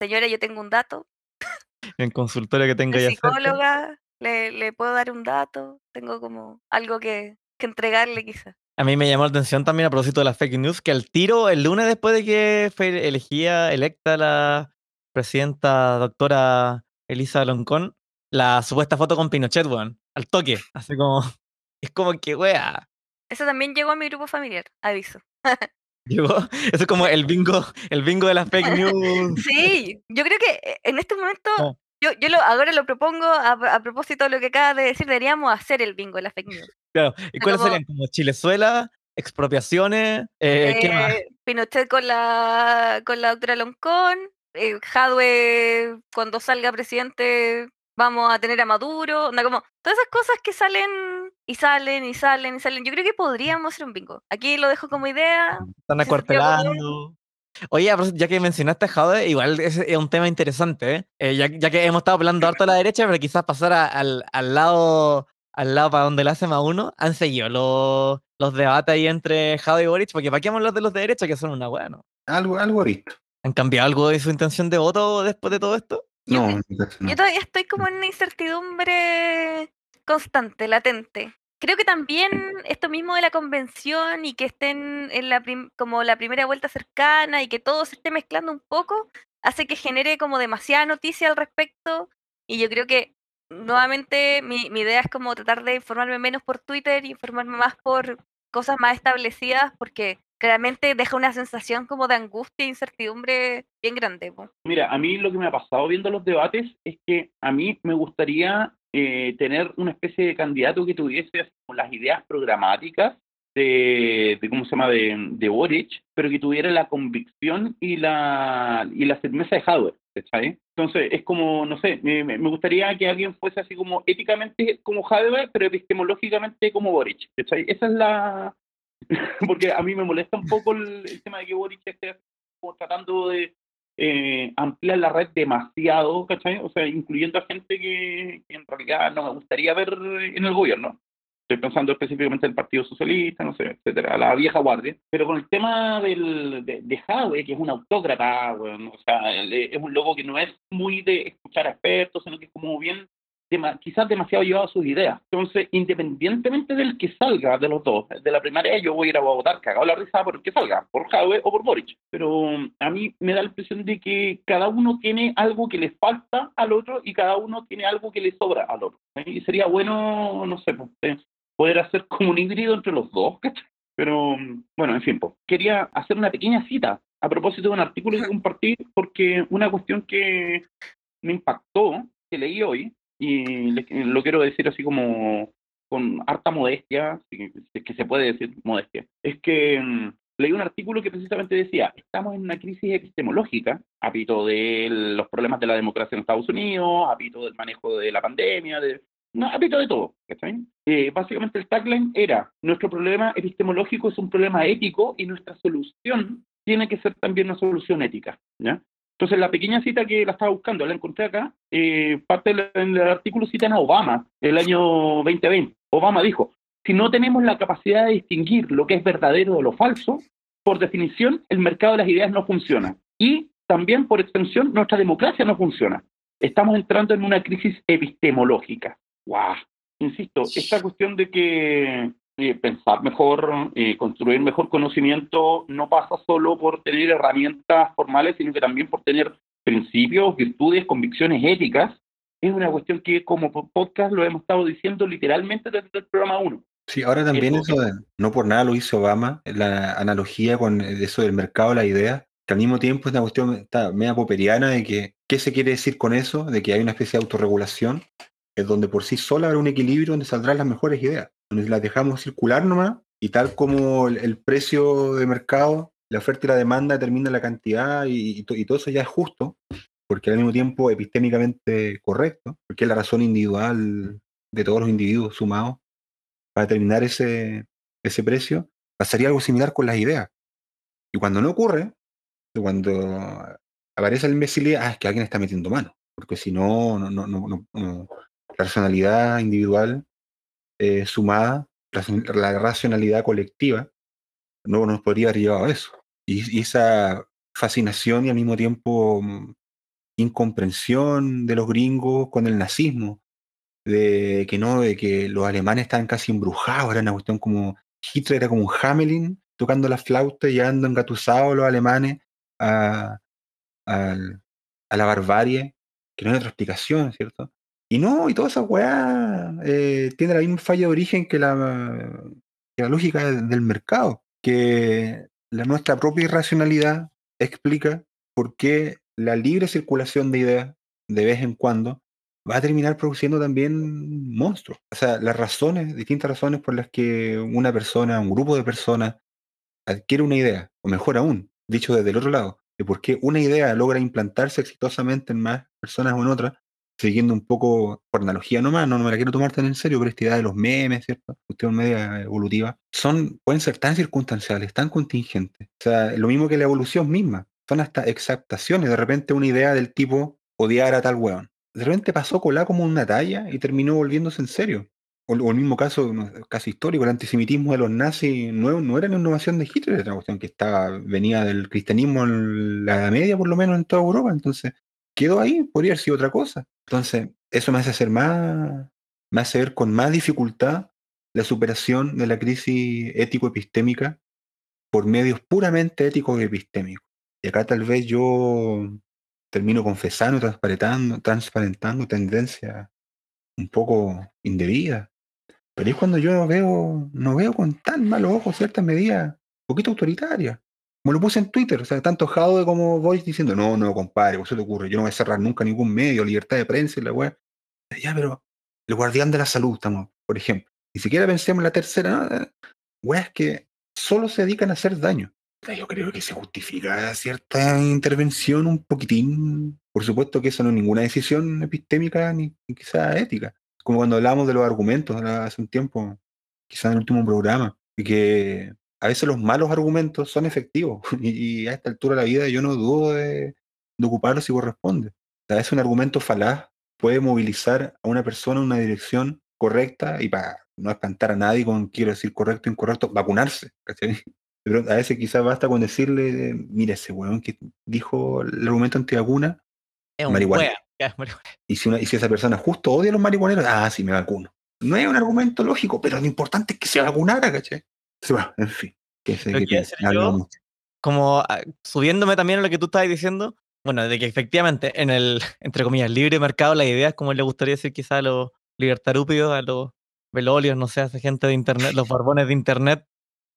señora, yo tengo un dato, En consultorio que tenga soy ya psicóloga, le, le puedo dar un dato, tengo como algo que, que entregarle quizás. A mí me llamó la atención también a propósito de las fake news que al tiro, el lunes después de que fue elegida, electa la presidenta doctora Elisa Loncón, la supuesta foto con Pinochet, weón, al toque, así como, es como que, wea, Eso también llegó a mi grupo familiar, aviso. llegó, eso es como el bingo, el bingo de las fake news. Sí, yo creo que eh, en este momento, yo, yo lo, ahora lo propongo a, a propósito de lo que acabas de decir, deberíamos hacer el bingo de la fake news. Claro, ¿y cuáles como- serían? Como Chilezuela, expropiaciones, eh, ¿qué más? Eh, Pinochet con la, con la doctora Loncón, eh, Jadwe cuando salga presidente vamos a tener a Maduro, onda, como todas esas cosas que salen y salen y salen y salen. Yo creo que podríamos hacer un bingo. Aquí lo dejo como idea. Están acuartelando. Oye, ya que mencionaste a Jade, igual es, es un tema interesante, ¿eh? Eh, ya, ya que hemos estado hablando harto a la derecha, pero quizás pasar a- al, al lado al lado para donde le hacen a uno, han seguido los, los debates ahí entre Jade y Boric, porque ¿para qué vamos los de los de derecha que son una no? Algo, algo visto. ¿Han cambiado algo de su intención de voto después de todo esto? Yo No. Yo todavía estoy como en una incertidumbre constante, latente. Creo que también esto mismo de la convención y que estén en la prim- como la primera vuelta cercana y que todo se esté mezclando un poco, hace que genere como demasiada noticia al respecto. Y yo creo que nuevamente mi, mi idea es como tratar de informarme menos por Twitter y informarme más por cosas más establecidas, porque claramente deja una sensación como de angustia e incertidumbre bien grande. po. Mira, a mí lo que me ha pasado viendo los debates es que a mí me gustaría eh, tener una especie de candidato que tuviese las ideas programáticas de, de ¿cómo se llama?, de, de Boric, pero que tuviera la convicción y la, y la firmeza de Howard, ¿cachai? Entonces, es como, no sé, me, me gustaría que alguien fuese así como éticamente como Howard, pero epistemológicamente como Boric, ¿cachai? Esa es la... Porque a mí me molesta un poco el, el tema de que Boric esté tratando de eh, ampliar la red demasiado, ¿cachai? O sea, incluyendo a gente que, que en realidad no me gustaría ver en el gobierno. Estoy pensando específicamente en el Partido Socialista, no sé, etcétera, la vieja guardia. Pero con el tema del, de, de Jadwe, que es un autócrata, bueno, o sea, es un loco que no es muy de escuchar a expertos, sino que es como bien, dema- quizás demasiado llevado a sus ideas. Entonces, independientemente del que salga de los dos, de la primaria, yo voy a ir a votar cagado la risa por el que salga, por Jadwe o por Boric. Pero um, a mí me da la impresión de que cada uno tiene algo que le falta al otro y cada uno tiene algo que le sobra al otro. Y sería bueno, no sé, pues, eh, poder hacer como un híbrido entre los dos, ¿cachai? Pero um, bueno, en fin, pues, quería hacer una pequeña cita a propósito de un artículo que compartí, porque una cuestión que me impactó, que leí hoy, y le- lo quiero decir así como con harta modestia, si que se puede decir modestia, es que mm, leí un artículo que precisamente decía, estamos en una crisis epistemológica, apito de los problemas de la democracia en Estados Unidos, apito del manejo de la pandemia, de, no, apito de todo, ¿cachai? Eh, básicamente el tagline era, nuestro problema epistemológico es un problema ético y nuestra solución tiene que ser también una solución ética, ¿ya? Entonces, la pequeña cita que la estaba buscando, la encontré acá, eh, parte del, artículo citan a Obama, el año 2020. Obama dijo, si no tenemos la capacidad de distinguir lo que es verdadero de lo falso, por definición, el mercado de las ideas no funciona. Y también, por extensión, nuestra democracia no funciona. Estamos entrando en una crisis epistemológica. ¡Guau! Insisto, esta cuestión de que eh, pensar mejor, eh, construir mejor conocimiento, no pasa solo por tener herramientas formales, sino que también por tener principios, virtudes, convicciones éticas. Es una cuestión que como podcast lo hemos estado diciendo literalmente desde el programa 1. Sí, ahora también Eso- eso de, no por nada lo hizo Obama, la analogía con eso del mercado la idea, que al mismo tiempo es una cuestión está media poperiana de que, ¿qué se quiere decir con eso? De que hay una especie de autorregulación, es donde por sí sola habrá un equilibrio donde saldrán las mejores ideas, las dejamos circular nomás, y tal como el, precio de mercado, la oferta y la demanda determinan la cantidad y, y to- y todo eso ya es justo, porque al mismo tiempo epistémicamente correcto, porque es la razón individual de todos los individuos sumados para determinar ese, ese precio, pasaría algo similar con las ideas. Y cuando no ocurre, cuando aparece la imbecilidad, ah, es que alguien está metiendo mano, porque si no, no, no, no, no- no- la racionalidad individual eh, sumada, la, la racionalidad colectiva, no nos podría haber llevado a eso. Y, y esa fascinación y al mismo tiempo mm, incomprensión de los gringos con el nazismo, de que no, de que los alemanes estaban casi embrujados, era una cuestión como Hitler era como un Hamelin tocando la flauta y llevando engatusados los alemanes a, al- a la barbarie, que no hay otra explicación, ¿cierto? Y no, y toda esa weá eh, tiene la misma falla de origen que la, lógica del, del mercado, que la, nuestra propia irracionalidad explica por qué la libre circulación de ideas de vez en cuando va a terminar produciendo también monstruos. O sea, las razones, distintas razones por las que una persona, un grupo de personas adquiere una idea, o mejor aún, dicho desde el otro lado, de por qué una idea logra implantarse exitosamente en más personas o en otras, siguiendo un poco por analogía nomás, no, no me la quiero tomar tan en serio, pero esta idea de los memes, ¿cierto? Cuestión media evolutiva, son, pueden ser tan circunstanciales, tan contingentes. O sea, lo mismo que la evolución misma, son hasta exactaciones. De repente una idea del tipo odiar a tal weón. De repente pasó colada como una talla y terminó volviéndose en serio. O, o el mismo caso, caso histórico, el antisemitismo de los nazis no, no era una innovación de Hitler, era una cuestión que estaba, venía del cristianismo en la Edad Media, por lo menos en toda Europa. Entonces, quedó ahí, podría haber sido otra cosa. Entonces, eso me hace hacer más, me hace ver con más dificultad la superación de la crisis ético-epistémica por medios puramente éticos y epistémicos. Y acá tal vez yo termino confesando, transparentando, transparentando tendencias un poco indebidas. Pero es cuando yo no veo, no veo con tan malos ojos ciertas medidas un poquito autoritarias. Como lo puse en Twitter, o sea, tanto Jado como Boys diciendo, no, no, compadre, ¿cómo se te ocurre? Yo no voy a cerrar nunca ningún medio, libertad de prensa y la weá. Ya, pero el guardián de la salud estamos, por ejemplo. Ni siquiera pensemos en la tercera, ¿no? weas que solo se dedican a hacer daño. Yo creo que se justifica cierta intervención un poquitín. Por supuesto que eso no es ninguna decisión epistémica ni, ni quizá ética. Como cuando hablábamos de los argumentos hace un tiempo, quizá en el último programa, y que a veces los malos argumentos son efectivos. Y, y a esta altura de la vida yo no dudo de, de ocuparlos si corresponde. A veces un argumento falaz puede movilizar a una persona en una dirección correcta y para no espantar a nadie con, quiero decir, correcto o incorrecto, vacunarse. ¿cachai? Pero a veces quizás basta con decirle, mira, ese weón que dijo el argumento antivacuna, Es un Marihuana. wea, y si, una, y si esa persona justo odia a los marihuaneros, ah, sí, me vacuno. No es un argumento lógico, pero lo importante es que se vacunara, ¿cachai? Sí, bueno, en fin. Que sé que yo- como ah, subiéndome también a lo que tú estabas diciendo, bueno, de que efectivamente en el, entre comillas, libre mercado las ideas, como le gustaría decir quizá a los libertarúpidos, a los velolios, no sé, a esa gente de internet, los barbones de internet,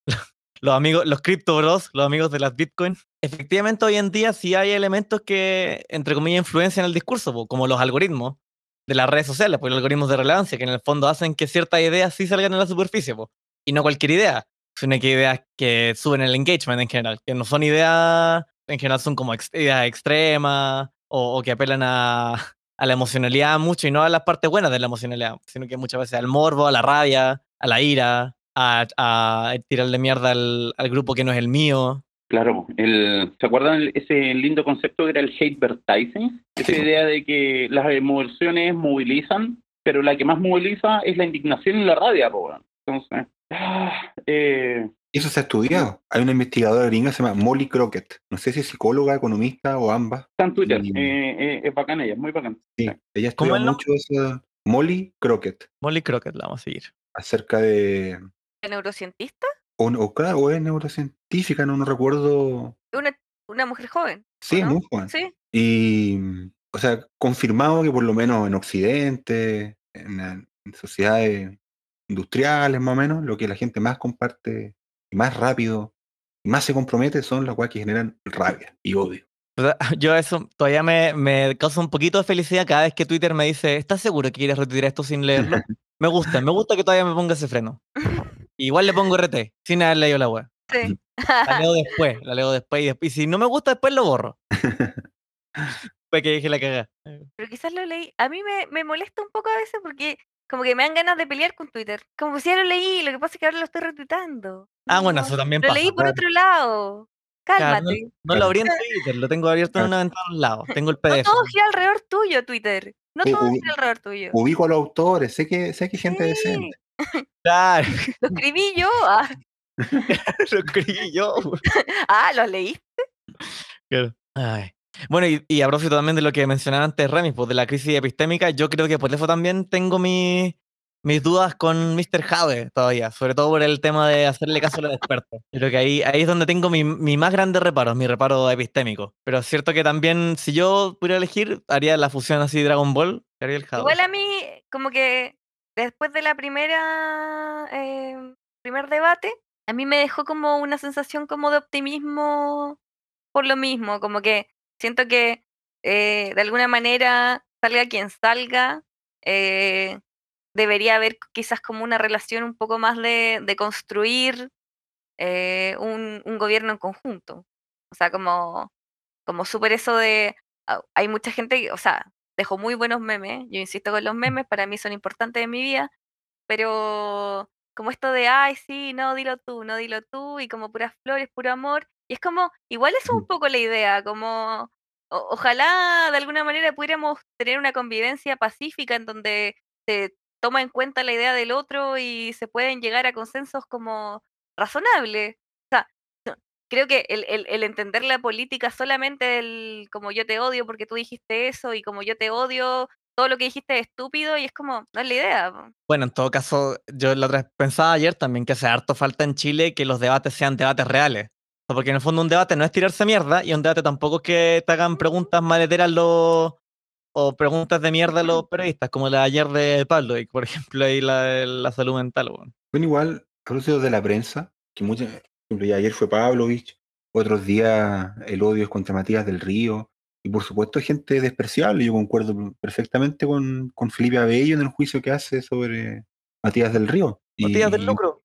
los amigos, los cripto bros, los amigos de las bitcoins. Efectivamente hoy en día sí hay elementos que, entre comillas, influencian el discurso, como los algoritmos de las redes sociales, pues los algoritmos de relevancia, que en el fondo hacen que ciertas ideas sí salgan a la superficie, po, y no cualquier idea sino que ideas que suben el engagement en general, que no son ideas, en general son como ex- ideas extremas o, o que apelan a, a la emocionalidad mucho y no a las partes buenas de la emocionalidad, sino que muchas veces al morbo, a la rabia, a la ira, a, a tirarle mierda al, al grupo que no es el mío. Claro, el, ¿se acuerdan ese lindo concepto que era el hatevertising? Esa Sí. idea de que las emociones movilizan, pero la que más moviliza es la indignación y la rabia, po. Entonces, ah, eh, Eso se ha estudiado. Hay una investigadora gringa que se llama Molly Crockett. No sé si es psicóloga, economista o ambas. está en Twitter. Y- eh, eh, es bacana ella, muy bacana. Sí, ella ¿Cómo estudia mucho eso. Molly Crockett. Molly Crockett la vamos a seguir. Acerca de. ¿El neurocientista? O, o claro, o es neurocientífica, no, no recuerdo. Una, una mujer joven. Sí, muy joven. Sí. Y, o sea, confirmado que por lo menos en Occidente, en, en sociedades industriales más o menos, lo que la gente más comparte y más rápido y más se compromete son las cosas que generan rabia y odio. O sea, Yo eso todavía me, me causa un poquito de felicidad cada vez que Twitter me dice, ¿estás seguro que quieres retuitear esto sin leerlo? Me gusta, me gusta que todavía me ponga ese freno. Igual le pongo RT, sin haber leído la web. Sí. La leo después, la leo después y, después, y si no me gusta después lo borro. Fue que dije la cagada. Pero quizás lo leí. A mí me, me molesta un poco a veces porque como que me dan ganas de pelear con Twitter. Como si ya lo leí, lo que pasa es que ahora lo estoy retuitando. Ah, bueno, No, eso también Lo pasa. leí por claro. otro lado. Claro, Cálmate. No lo abrí en Twitter, lo tengo abierto en una ventana al lado. Tengo el No PDF. todo gira alrededor tuyo, Twitter. No todo gira alrededor tuyo. Ubico a los autores, sé que, sé que hay gente Sí, decente. Claro, Lo escribí yo. Ah, lo escribí yo. ah, lo leí. Claro. Ay. Bueno, y, y a propósito también de lo que mencionaba antes Remy, pues de la crisis epistémica, yo creo que por eso también tengo mi- mis dudas con Mr. Jade todavía, sobre todo por el tema de hacerle caso a los expertos. Creo que ahí, ahí es donde tengo mi, mi más grande reparo, mi reparo epistémico. Pero es cierto que también, si yo pudiera elegir, haría la fusión así Dragon Ball, haría el Jade. Igual a mí, como que después de la primera eh, primer debate, a mí me dejó como una sensación como de optimismo por lo mismo, como que siento que eh, de alguna manera, salga quien salga, eh, debería haber quizás como una relación un poco más de, de construir eh, un, un gobierno en conjunto. O sea, como, como súper eso de, ah, hay mucha gente, que, o sea, dejó muy buenos memes, yo insisto con los memes, para mí son importantes en mi vida, pero como esto de, ay, sí, no, dilo tú, no, dilo tú, y como puras flores, puro amor, y es como, igual eso es un poco la idea, como, o- ojalá de alguna manera pudiéramos tener una convivencia pacífica en donde se toma en cuenta la idea del otro y se pueden llegar a consensos como razonables. O sea, creo que el, el- el entender la política solamente el como yo te odio porque tú dijiste eso y como yo te odio, todo lo que dijiste es estúpido y es como, no es la idea. Bueno, en todo caso, yo la otra pensaba ayer también que hace harto falta en Chile que los debates sean debates reales. Porque en el fondo un debate no es tirarse mierda y un debate tampoco es que te hagan preguntas maleteras los o preguntas de mierda los periodistas, como la de ayer de Pablo, y por ejemplo ahí la de la salud mental. weón. Bueno, igual, propósito de la prensa, que muchas, por ejemplo, ya ayer fue Pavlovich, otros días el odio es contra Matías del Río, y por supuesto hay gente despreciable, yo concuerdo perfectamente con, con Felipe Abello en el juicio que hace sobre Matías del Río. Y- Matías del y- lucro.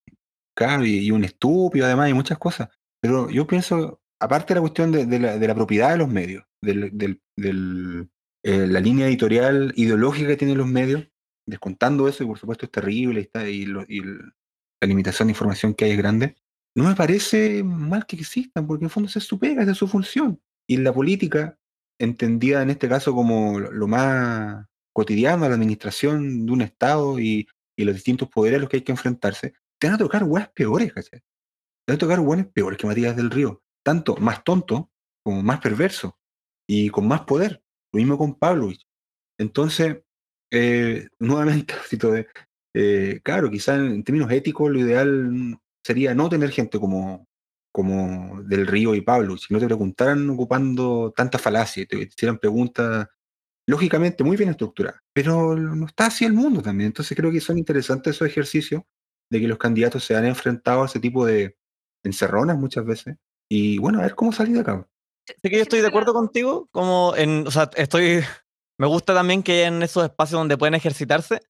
Claro, y, y un estúpido además, y muchas cosas. Pero yo pienso, aparte de la cuestión de, la, de la propiedad de los medios, del, eh, la línea editorial ideológica que tienen los medios, descontando eso, y por supuesto es terrible, y, está, y, lo- y la limitación de información que hay es grande, no me parece mal que existan, porque en fondo esa es su pega, esa es su función. Y la política, entendida en este caso como lo más cotidiano, la administración de un Estado y, y los distintos poderes a los que hay que enfrentarse, te van a tocar weas peores, ¿cachai? Te van a tocar weones peores que Matías del Río. Tanto más tonto como más perverso y con más poder. Lo mismo con Pavlovich. Entonces, eh, nuevamente, eh, claro, quizá en términos éticos lo ideal sería no tener gente como, como Del Río y Pavlovich, si no te preguntaran ocupando tanta falacia, y te hicieran preguntas lógicamente muy bien estructuradas. Pero no está así el mundo también. Entonces creo que son interesantes esos ejercicios de que los candidatos se han enfrentado a ese tipo de encerronas muchas veces. Y bueno, a ver cómo salir de acá. Sé que yo estoy de acuerdo contigo, como en, o sea, estoy, me gusta también que en esos espacios donde pueden ejercitarse,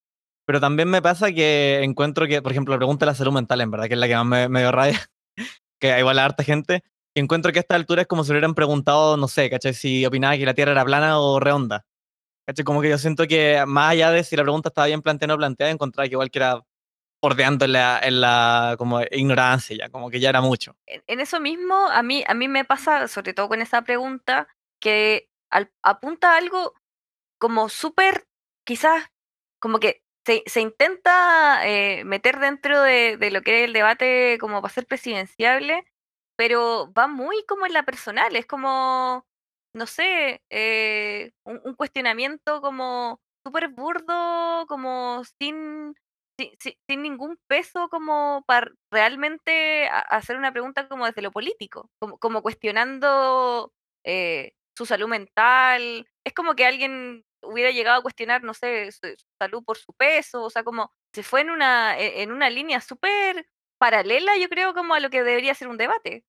pero también me pasa que encuentro que, por ejemplo, la pregunta de la salud mental, en verdad, que es la que más me, me dio rabia, que igual a harta gente, y encuentro que a esta altura es como si le hubieran preguntado, no sé, ¿cachai? Si opinaba que la Tierra era plana o redonda. ¿Cachai? Como que yo siento que más allá de si la pregunta estaba bien planteada o no planteada, encontraba que igual que era bordeando en la, en la como ignorancia ya, como que ya era mucho. En, eso mismo, a mí, a mí me pasa, sobre todo con esa pregunta, que apunta a algo como súper, quizás, como que se, se intenta eh, meter dentro de, de lo que es el debate como para ser presidenciable, pero va muy como en la personal, es como, no sé, eh, un, un cuestionamiento como súper burdo, como sin, sin, ningún peso, como para realmente hacer una pregunta como desde lo político, como, cuestionando eh, su salud mental. Es como que alguien hubiera llegado a cuestionar, no sé, su, salud por su peso, o sea, como se fue en una, e- en una línea súper paralela, yo creo, como a lo que debería ser un debate.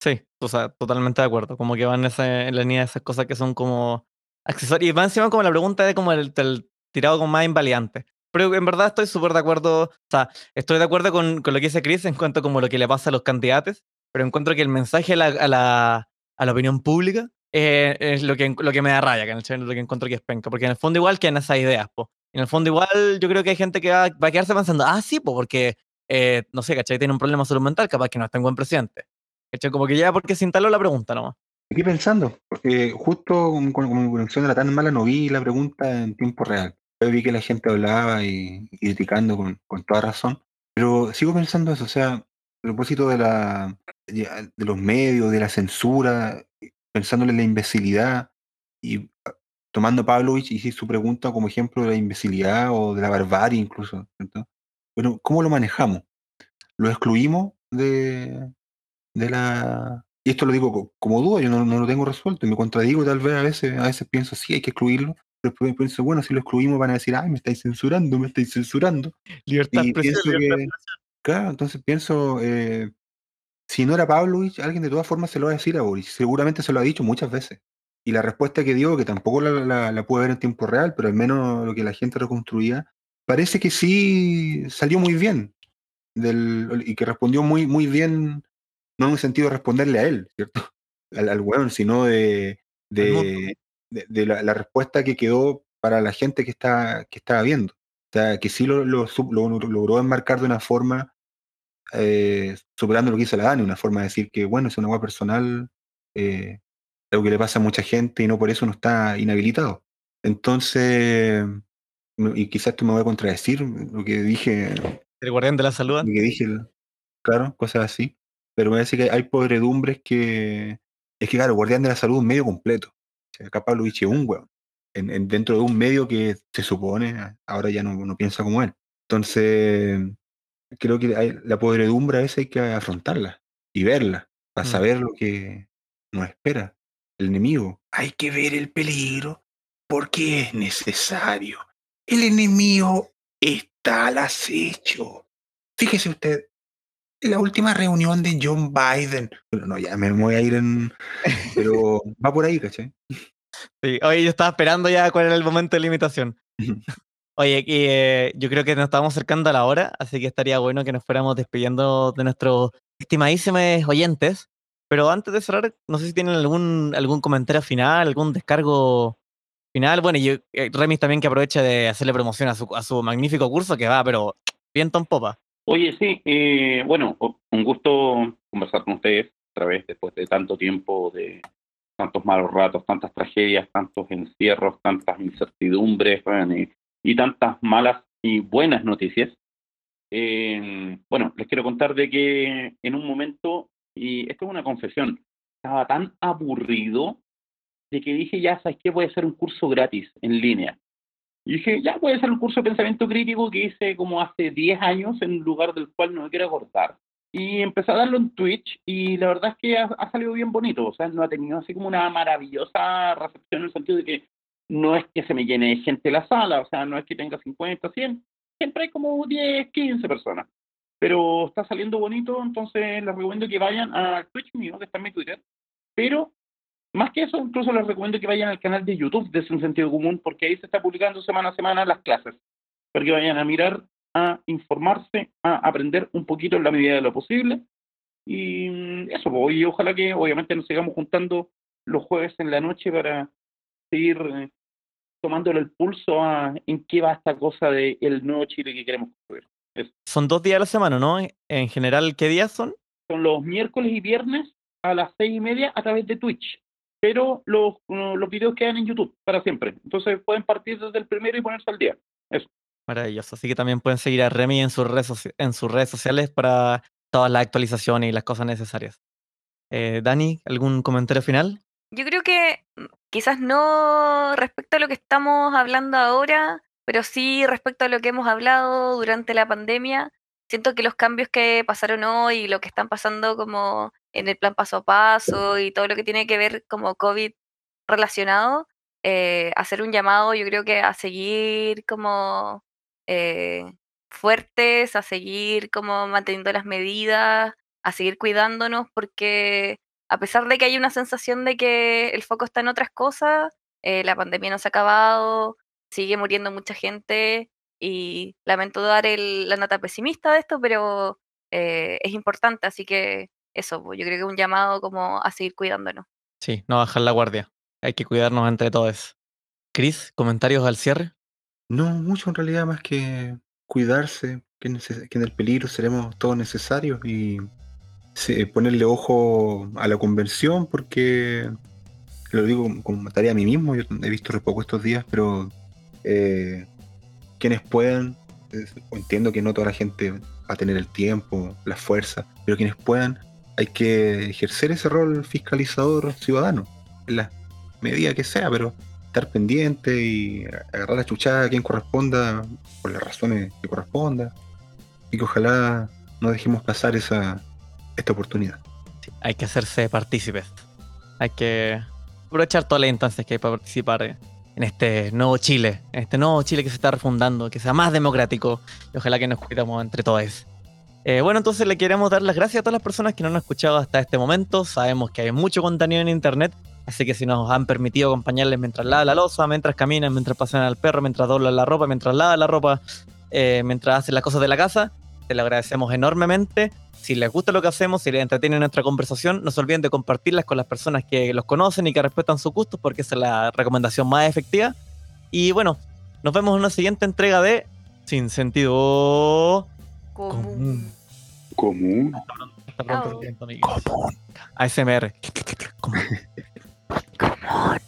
Sí, o sea, totalmente de acuerdo. Como que van ese- en la línea de esas cosas que son como accesorios. Y va encima como la pregunta de como el, el tirado como más invalidante. Pero en verdad estoy súper de acuerdo. O sea, estoy de acuerdo con, con lo que dice Chris en cuanto como lo que le pasa a los candidatos. Pero encuentro que el mensaje a la, a la, a la opinión pública eh, es lo que, lo que me da raya, que en el lo que encuentro que es penca. Porque en el fondo igual que en esas ideas, po. En el fondo igual yo creo que hay gente que va, va a quedarse pensando, ah, sí, po, porque, eh, no sé, ¿cachai? Tiene un problema salud mental, capaz que no está en buen presidente. ¿Cachai? Como que ya porque se instaló la pregunta nomás. Aquí pensando, porque justo con, con, con mi conexión era tan mala, no vi la pregunta en tiempo real. Yo vi que la gente hablaba y, y criticando con, con toda razón, pero sigo pensando eso, o sea, a propósito de la de los medios, de la censura, pensándole en la imbecilidad y ah, tomando a Pavlovich y su pregunta como ejemplo de la imbecilidad o de la barbarie incluso, ¿cierto? Pero ¿cómo lo manejamos? ¿Lo excluimos de, de la... Y esto lo digo co- como duda, yo no, no lo tengo resuelto, me contradigo tal vez a veces, a veces pienso, sí, hay que excluirlo, pero después pienso, bueno, si lo excluimos van a decir, ay, me estáis censurando, me estáis censurando. Libertad Y pienso libertad que, claro, entonces pienso, eh, si no era Pavlovich, alguien de todas formas se lo va a decir a Boris, seguramente se lo ha dicho muchas veces. Y la respuesta que dio, que tampoco la, la, la pude ver en tiempo real, pero al menos lo que la gente reconstruía, parece que sí salió muy bien. Del, y que respondió muy, muy bien no en un sentido de responderle a él, ¿cierto? Al, al weón, sino de, de- de la, la respuesta que quedó para la gente que, está, que estaba viendo. O sea, que sí lo, lo, sup- lo- lo logró enmarcar de una forma, eh, superando lo que hizo la Dani, una forma de decir que, bueno, es una hueá personal, eh, algo que le pasa a mucha gente y no por eso no está inhabilitado. Entonces, y quizás tú me voy a contradecir lo que dije El guardián de la salud. lo que dije, claro, cosas así. Pero me parece que hay podredumbres que. Es que, claro, Guardián de la Salud es un medio completo. O sea, acá Pavlovich es un weón. En, en- dentro de un medio que se supone, ahora ya no, no piensa como él. Entonces, creo que hay, la podredumbre a veces hay que afrontarla y verla para Mm. saber lo que nos espera. El enemigo. Hay que ver el peligro porque es necesario. El enemigo está al acecho. Fíjese usted, la última reunión de John Biden. Bueno, no, ya me voy a ir en. Pero va por ahí, ¿cachai? Sí, oye, yo estaba esperando ya cuál era el momento de limitación. Oye, y, eh, yo creo que nos estamos acercando a la hora, así que estaría bueno que nos fuéramos despidiendo de nuestros estimadísimos oyentes. Pero antes de cerrar, no sé si tienen algún, algún comentario final, algún descargo final. Bueno, y yo, eh, Remis también que aproveche de hacerle promoción a su, a su magnífico curso que va, pero bien ton popa. Oye, sí, eh, bueno, un gusto conversar con ustedes otra vez después de tanto tiempo, de tantos malos ratos, tantas tragedias, tantos encierros, tantas incertidumbres y tantas malas y buenas noticias. Eh, bueno, les quiero contar de que en un momento, y esto es una confesión, estaba tan aburrido de que dije, ya, ¿sabes qué? Voy a hacer un curso gratis en línea. Y dije, ya voy a hacer un curso de pensamiento crítico que hice como hace 10 años en un lugar del cual no me quiero acordar. Y empecé a darlo en Twitch y la verdad es que ha, ha salido bien bonito. O sea, no ha tenido así como una maravillosa recepción en el sentido de que no es que se me llene de gente la sala, o sea, no es que tenga 50, 100. Siempre hay como 10, 15 personas. Pero está saliendo bonito, entonces les recomiendo que vayan a Twitch mío, que está en mi Twitter. Pero más que eso, incluso les recomiendo que vayan al canal de YouTube de Sin Sentido Común, porque ahí se está publicando semana a semana las clases, para que vayan a mirar, a informarse, a aprender un poquito en la medida de lo posible. Y mm, eso, pues, y ojalá que obviamente nos sigamos juntando los jueves en la noche para seguir eh, tomándole el pulso a en qué va esta cosa de el nuevo Chile que queremos construir. Eso. Son dos días a la semana, ¿no? En general, ¿qué días son? Son los miércoles y viernes a las seis y media a través de Twitch. Pero los, los videos quedan en YouTube para siempre. Entonces pueden partir desde el primero y ponerse al día. Eso. Maravilloso. Así que también pueden seguir a Remy en sus redes, en sus redes sociales para todas las actualizaciones y las cosas necesarias. Eh, Dani, ¿algún comentario final? Yo creo que mm, quizás no respecto a lo que estamos hablando ahora, pero sí respecto a lo que hemos hablado durante la pandemia. Siento que los cambios que pasaron hoy y lo que están pasando como en el plan paso a paso y todo lo que tiene que ver como COVID relacionado, eh, hacer un llamado yo creo que a seguir como eh, fuertes, a seguir como manteniendo las medidas, a seguir cuidándonos porque a pesar de que hay una sensación de que el foco está en otras cosas, eh, la pandemia no se ha acabado, sigue muriendo mucha gente y lamento dar el- la nota pesimista de esto, pero eh, es importante, así que eso, pues, yo creo que es un llamado como a seguir cuidándonos. Sí, no bajar la guardia. Hay que cuidarnos entre todos. Chris, comentarios al cierre. No mucho en realidad más que cuidarse, que, en el peligro seremos todos necesarios y ponerle ojo a la convención porque lo digo como- tarea a mí mismo, yo he visto re poco estos días, pero eh, quienes puedan, entiendo que no toda la gente va a tener el tiempo, la fuerza, pero quienes puedan, hay que ejercer ese rol fiscalizador ciudadano, en la medida que sea, pero estar pendiente y agarrar la chuchada a quien corresponda, por las razones que corresponda, y que ojalá no dejemos pasar esa, esta oportunidad. Hay que hacerse partícipes. Hay que aprovechar todas las instancias que hay para participar en este nuevo Chile, en este nuevo Chile que se está refundando, que sea más democrático y ojalá que nos cuidemos entre todos. Eh, bueno, entonces le queremos dar las gracias a todas las personas que nos han escuchado hasta este momento. Sabemos que hay mucho contenido en internet, así que si nos han permitido acompañarles mientras lava la losa, mientras caminan, mientras pasan al perro, mientras doblan la ropa, mientras lava la ropa, eh, mientras hacen las cosas de la casa, te lo agradecemos enormemente. Si les gusta lo que hacemos, si les entretiene nuestra conversación, no se olviden de compartirlas con las personas que los conocen y que respetan sus gustos, porque esa es la recomendación más efectiva. Y bueno, nos vemos en una siguiente entrega de Sin Sentido Común. Común. Hasta pronto. Común.